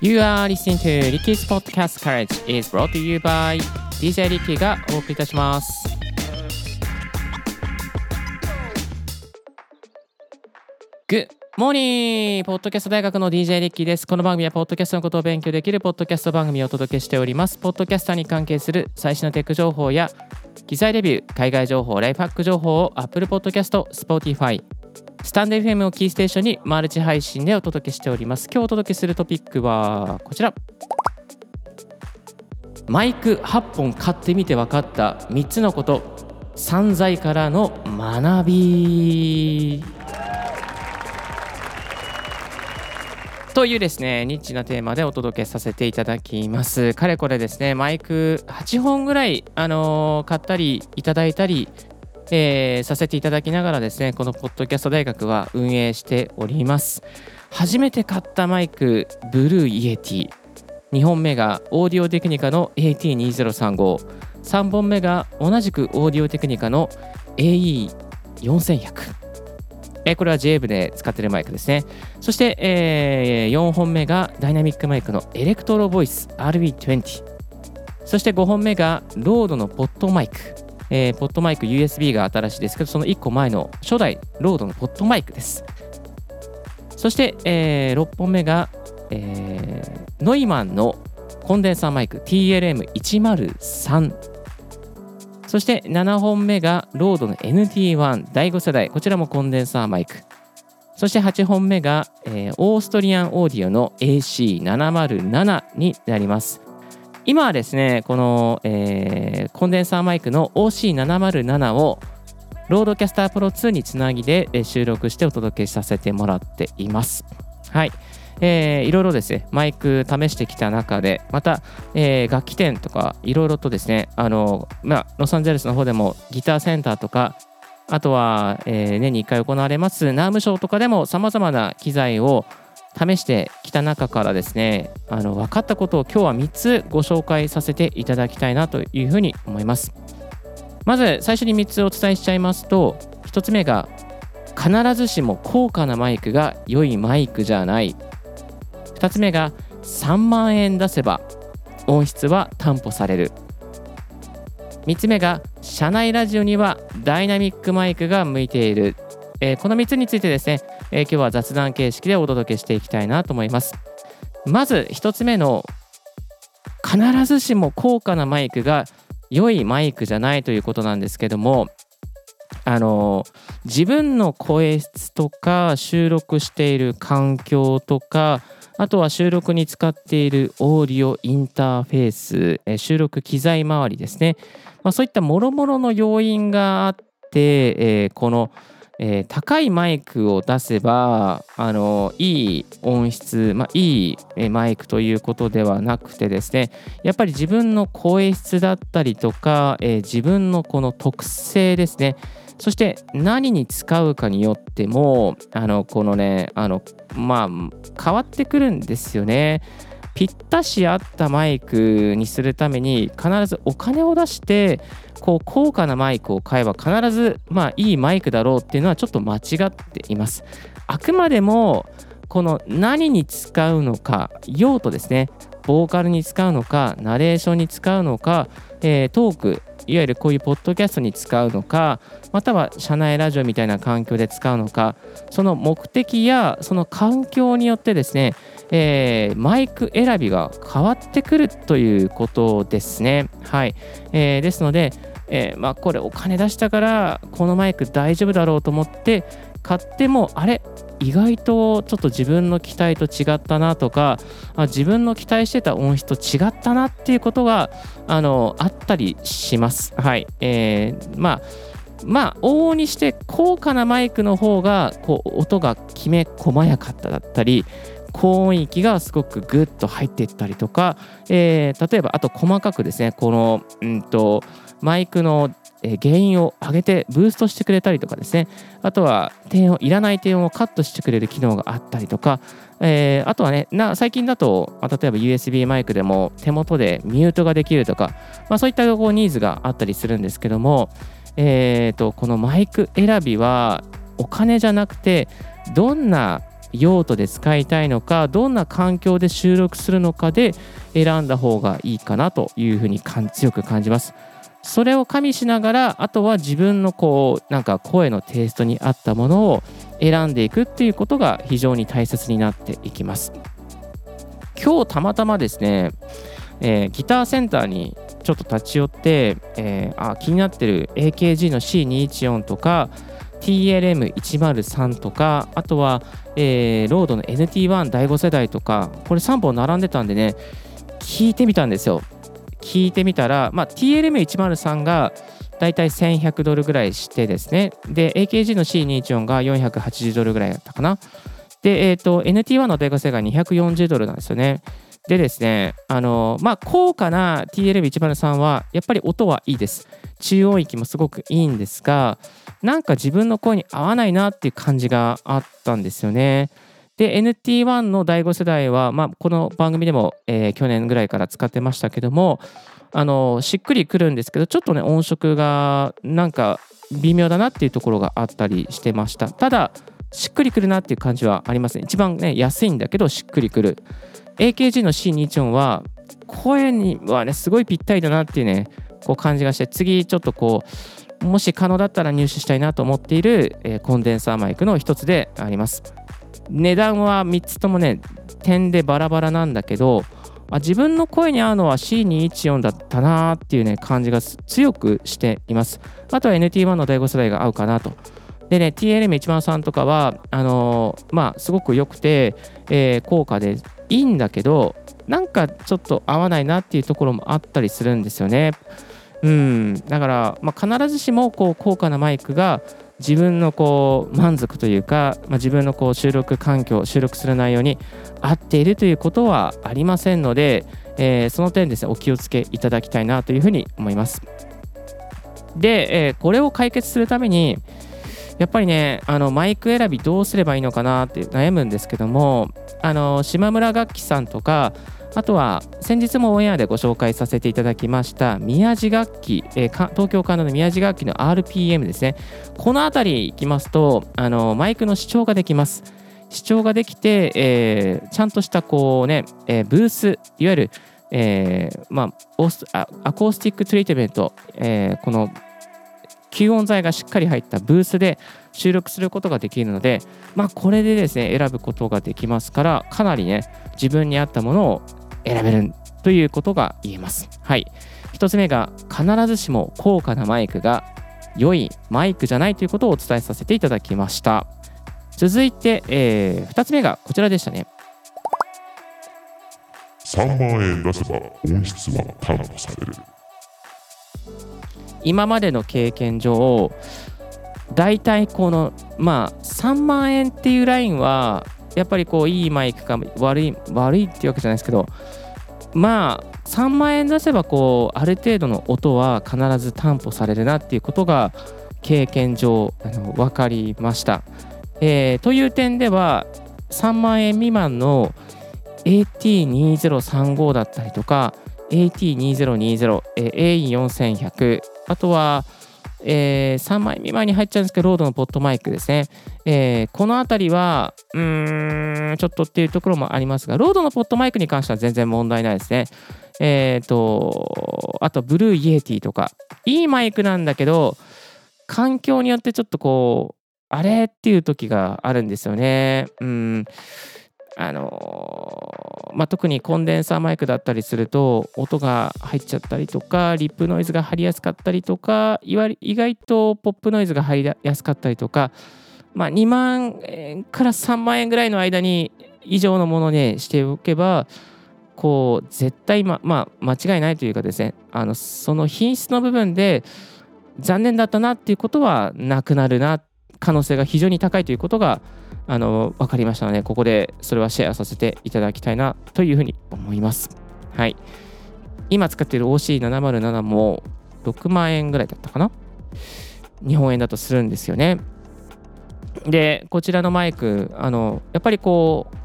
You are listening to Ricky's Podcast Courage is brought to you by DJ Ricky がお送りいたします。Good morning! ポッドキャスト大学の DJ リッキーです。この番組はポッドキャストのことを勉強できるポッドキャスト番組をお届けしております。ポッドキャスターに関係する最新のテック情報や機材レビュー、海外情報、ライフハック情報を Apple Podcast、Spotify、スタンド FM をキーステーションにマルチ配信でお届けしております。今日お届けするトピックはこちら。マイク8本買ってみて分かった3つのこと散財からの学びというですねニッチなテーマでお届けさせていただきますかれこれですねマイク8本ぐらい、あのー買ったりいただいたり、えーさせていただきながらですねこのポッドキャスト大学は運営しております。初めて買ったマイク Blue Yeti。2本目がオーディオテクニカの AT2035 3本目が同じくオーディオテクニカの AE4100 えこれは JAVE で使っているマイクですね。そして、え4本目がダイナミックマイクのエレクトロボイス RE20 そして5本目がロードのポットマイク、えーポットマイク USB が新しいです。けどその1個前の初代ロードのポットマイクです。そして、え6本目が、えーノイマンのコンデンサーマイク TLM103 そして7本目がロードの NT1 第5世代。こちらもコンデンサーマイク。そして8本目が、えーオーストリアンオーディオの OC707 になります。今はですねこの、えーコンデンサーマイクの OC707 をロードキャスタープロ2につなぎで収録してお届けさせてもらっています。はい。えーいろいろですね、マイク試してきた中で、また、えー楽器店とかいろいろとですね、あの、まあ、ロサンゼルスの方でもギターセンターとか、あとは、えー年に1回行われますナームショーとかでも様々な機材を試してきた中からですね、あの分かったことを今日は3つご紹介させていただきたいなというふうに思います。まず最初に3つお伝えしちゃいますと、1つ目が必ずしも高価なマイクが良いマイクじゃない。2つ目が3万円出せば音質は担保される。3つ目が社内ラジオにはダイナミックマイクが向いている。えーこの3つについてですね、えー今日は雑談形式でお届けしていきたいなと思います。まず1つ目の必ずしも高価なマイクが良いマイクじゃないということなんですけどもあの自分の声質とか収録している環境とかあとは収録に使っているオーディオインターフェースえ収録機材周りですね、まあ、そういったもろもろの要因があって、えーこの、えー高いマイクを出せばあのいい音質、まあ、いいマイクということではなくてですねやっぱり自分の声質だったりとか、えー自分のこの特性ですねそして何に使うかによってもあのこのねあのまあ変わってくるんですよね。ぴったし合ったマイクにするために必ずお金を出してこう高価なマイクを買えば必ずまあいいマイクだろうっていうのはちょっと間違っています。あくまでもこの何に使うのか用途ですねボーカルに使うのかナレーションに使うのか、えートークいわゆるこういうポッドキャストに使うのかまたは社内ラジオみたいな環境で使うのかその目的やその環境によってですね、えーマイク選びが変わってくるということですね。はいえーですので、えーまあ、これお金出したからこのマイク大丈夫だろうと思って買ってもあれ意外とちょっと自分の期待と違ったなとか自分の期待してた音質と違ったなっていうことがあのあったりします。はいえーまあまあ往々にして高価なマイクの方がこう音がきめ細やかだったり高音域がすごくグッと入っていったりとか、えー例えばあと細かくですねこの、うん、とマイクの原因を上げてブーストしてくれたりとかですね。あとは低音いらない低音をカットしてくれる機能があったりとか、えーあとはねな最近だと、まあ例えば USB マイクでも手元でミュートができるとか、まあ、そういったこうニーズがあったりするんですけども、えーとこのマイク選びはお金じゃなくてどんな用途で使いたいのかどんな環境で収録するのかで選んだ方がいいかなというふうに強く感じます。それを加味しながらあとは自分のこうなんか声のテイストに合ったものを選んでいくっていうことが非常に大切になっていきます。今日たまたまですね、えー、ギターセンターにちょっと立ち寄って、えー、あ気になってる AKG の C214 とか TLM103 とかあとは、えー、ロードの NT1 第5世代とかこれ3本並んでたんでね聞いてみたんですよ。聞いてみたら、まあ、TLM103 がだいたい1100ドルぐらいしてですね。で AKG の C214 が480ドルぐらいだったかな。で、えー、NT1 の第5世代が240ドルなんですよね。でですね、あのまあ、高価な TLM103 はやっぱり音はいいです。中音域もすごくいいんですが、なんか自分の声に合わないなっていう感じがあったんですよね。で、NT1 の第5世代は、まあ、この番組でも、えー、去年ぐらいから使ってましたけども、あのしっくりくるんですけど、ちょっとね、音色がなんか微妙だなっていうところがあったりしてました。ただ、しっくりくるなっていう感じはありますね。一番ね、安いんだけど、しっくりくる。AKG の C24 は声にはねすごいぴったりだなっていうねこう感じがして次ちょっとこうもし可能だったら入手したいなと思っている、えー、コンデンサーマイクの一つであります。値段は3つともね点でバラバラなんだけどあ自分の声に合うのは C214 だったなっていうね感じが強くしています。あとは NT1 の第5世代が合うかなと。でね TLM103 とかはあのー、まあすごく良くて、えー、高価でいいんだけどなんかちょっと合わないなっていうところもあったりするんですよね。うん、だから、まあ、必ずしもこう高価なマイクが自分のこう満足というか、まあ、自分のこう収録環境収録する内容に合っているということはありませんので、えー、その点ですねお気をつけいただきたいなというふうに思います。で、えー、これを解決するためにやっぱりねあのマイク選びどうすればいいのかなって悩むんですけどもあの島村楽器さんとかあとは先日もオンエアでご紹介させていただきました宮地楽器、えー、東京関東の宮地楽器の RPM ですね。この辺り行きますとあのマイクの視聴ができます。視聴ができて、えー、ちゃんとしたこうね、えー、ブースいわゆる、えーまあ、アコースティックトリートメント、えー、この吸音材がしっかり入ったブースで収録することができるので、まあ、これでですね選ぶことができますからかなりね自分に合ったものを選べるということが言えます。はい。1つ目が必ずしも高価なマイクが良いマイクじゃないということをお伝えさせていただきました。続いて、えー、2つ目がこちらでしたね。3万円出せば音質は担保される。今までの経験上大体このまあ3万円っていうラインはやっぱりこういいマイクか悪い悪いっていうわけじゃないですけどまあ3万円出せばこうある程度の音は必ず担保されるなっていうことが経験上あの分かりました、えー、という点では3万円未満の AT2035 だったりとか AT2020、えー、AE4100 あとは、えー、3万未満に入っちゃうんですけど、ロードのポットマイクですね。えー、このあたりは、うーん、ちょっとっていうところもありますが、ロードのポットマイクに関しては全然問題ないですね。えっ、ー、と、あと、 Blue Yeti とか、いいマイクなんだけど、環境によってちょっとこう、あれっていう時があるんですよね。うん。あのまあ、特にコンデンサーマイクだったりすると音が入っちゃったりとかリップノイズが入りやすかったりとか意外とポップノイズが入りやすかったりとか、まあ、2万円から3万円ぐらいの間に以上のものにしておけばこう絶対、ままあ、間違いないというかですねあのその品質の部分で残念だったなっていうことはなくなるなっ可能性が非常に高いということがあの分かりましたので、ここでそれはシェアさせていただきたいなというふうに思います。はい。今使っている OC707 も6万円ぐらいだったかな？日本円だとするんですよね。で、こちらのマイク、あの、やっぱりこう、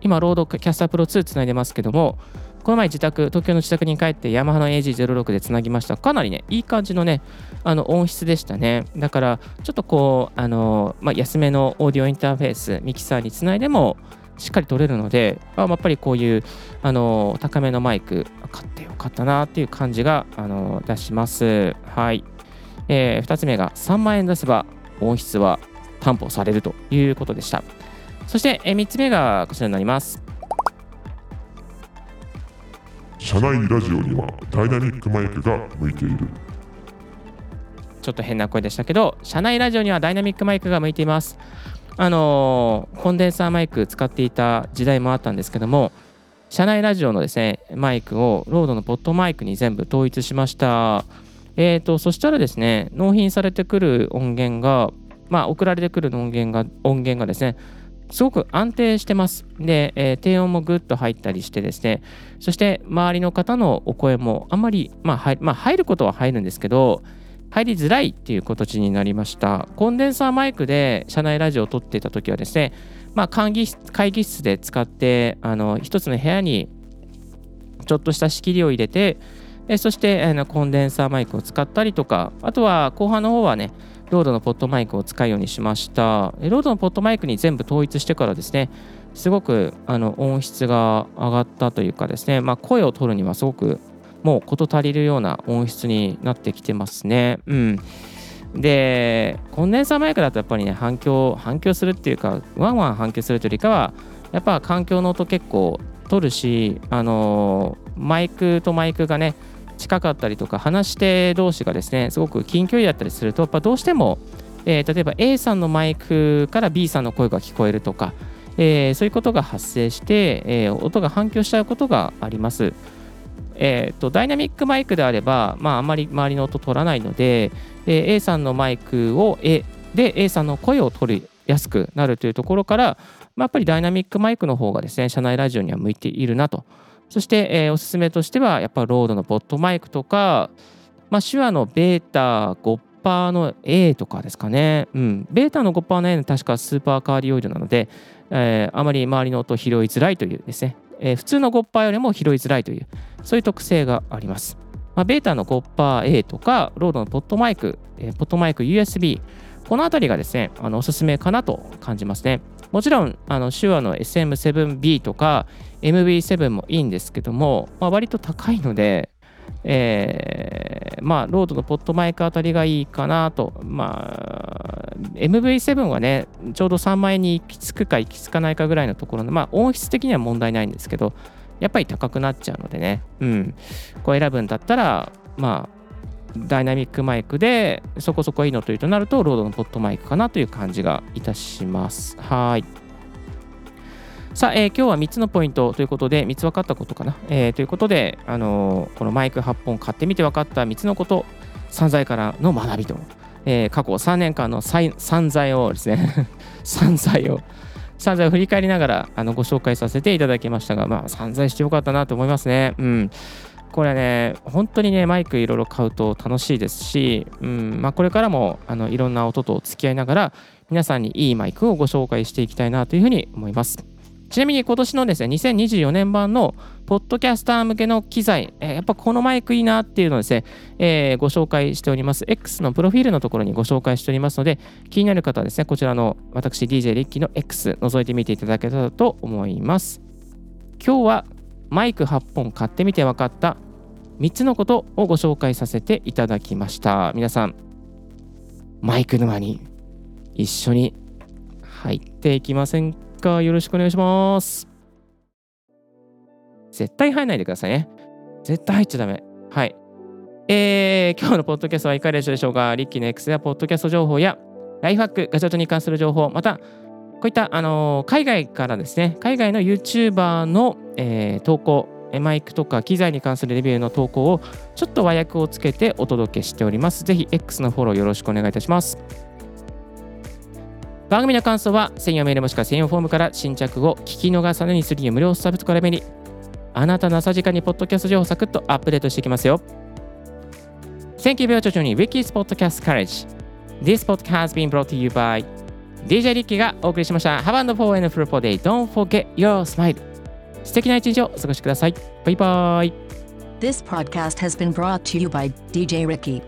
今、ロードキャスタープロ2つないでますけども、この前自宅、東京の自宅に帰ってヤマハの AG06 でつなぎました。かなりね、いい感じのね、あの音質でしたね。だから、ちょっとこう、あのまあ、安めのオーディオインターフェース、ミキサーにつないでも、しっかり取れるので、あやっぱりこういうあの高めのマイク、買ってよかったなっていう感じがあの出します。はい。えー、2つ目が3万円出せば音質は担保されるということでした。そして、えー、3つ目がこちらになります。社内ラジオにはダイナミックマイクが向いている。ちょっと変な声でしたけど、社内ラジオにはダイナミックマイクが向いています。あのー、コンデンサーマイク使っていた時代もあったんですけども、社内ラジオのですね、マイクをロードのポットマイクに全部統一しました。えーと、そしたらですね、納品されてくる音源が、まあ、送られてくる音源が音源がですね、すごく安定してます。で、えー、低音もぐっと入ったりしてですね、そして周りの方のお声もあんまり、まあ、入まあ、入ることは入るんですけど、入りづらいっていう形になりました。コンデンサーマイクで車内ラジオを撮っていた時はですね、まあ、会議会議室で使って、あの一つの部屋にちょっとした仕切りを入れて、そしてあのコンデンサーマイクを使ったりとか、あとは後半の方はね、ロードのポットマイクを使うようにしました。ロードのポットマイクに全部統一してからですね、すごくあの音質が上がったというかですね、まあ、声を取るにはすごくもう事足りるような音質になってきてますね。うん。で、コンデンサーマイクだとやっぱりね、反響、反響するっていうか、ワンワン反響するというよりかは、やっぱ環境の音結構取るし、あの、マイクとマイクがね、近かったりとか話し手同士がですねすごく近距離だったりするとやっぱどうしても、えー、例えば A さんのマイクから B さんの声が聞こえるとか、えー、そういうことが発生して、えー、音が反響しちゃうことがあります。えーと、ダイナミックマイクであれば、まあ、あまり周りの音取らないので、え、A さんのマイクを A で A さんの声を取りやすくなるというところから、まあ、やっぱりダイナミックマイクの方がですね、社内ラジオには向いているなとそして、えー、おすすめとしては、やっぱロードのポットマイクとか、まあ、シュアのベータ58の A とかですかね。うん。ベータの58の A の確かスーパーカーディオイドなので、えー、あまり周りの音拾いづらいというですね、えー、普通の58よりも拾いづらいという、そういう特性があります。まあ、ベータの 58A とか、ロードのポットマイク、えー、ポットマイク USB、このあたりがですね、あのおすすめかなと感じますね。もちろん、あの手話の SM7B とか MV7 もいいんですけども、まあ、割と高いので、えー、まあ、ロードのポットマイクあたりがいいかなと。まあ、MV7 はね、ちょうど3万円に行き着くか行き着かないかぐらいのところの、まあ、音質的には問題ないんですけど、やっぱり高くなっちゃうのでね、うん。こう選ぶんだったら、まあ、ダイナミックマイクでそこそこいいのというとなると、ロードのポットマイクかなという感じがいたします。はい。さあ、えー、今日は3つのポイントということで、3つ分かったことかな。えー、ということで、あのー、このマイク8本買ってみて分かった3つのこと、散財からの学びと、え、過去3年間の散財をですね 散財を、散財を振り返りながらあのご紹介させていただきましたが、まあ、散財してよかったなと思いますね。うん。これね、本当にね、マイクいろいろ買うと楽しいですし、うんまあ、これからもあのいろんな音と付き合いながら、皆さんにいいマイクをご紹介していきたいなというふうに思います。ちなみに今年のですね、2024年版のポッドキャスター向けの機材、えー、やっぱこのマイクいいなっていうのをですね、えー、ご紹介しております。X のプロフィールのところにご紹介しておりますので、気になる方はですね、こちらの私 DJ リッキーの X 覗いてみていただけたらと思います。今日はマイク8本買ってみて分かった3つのことをご紹介させていただきました。皆さん、マイク沼に一緒に入っていきませんか？よろしくお願いします。絶対入らないでくださいね。絶対入っちゃダメ。はい。えー、今日のポッドキャストはいかがでしょうか？リッキーの X やポッドキャスト情報やライフハック、ガジェットに関する情報、またこういった、あのー、海外からですね、海外の YouTuber の、えー、投稿、マイクとか機材に関するレビューの投稿をちょっと和訳をつけてお届けしております。ぜひ X のフォローよろしくお願いいたします。番組の感想は専用メールもしくは専用フォームから新着を聞き逃さぬにするに無料サブスクから便利。あなたの朝時間にポッドキャスト情報をサクッとアップデートしていきますよ。Thank you very much, Johnny. Ricky's Podcast College. This podcast has been brought to you by DJ リッキーがお送りしました。Have a wonderful and fruitful day. Don't forget your smile. 素敵な一日をお過ごしください。バイバイ。This podcast has been brought to you by DJ Ricky.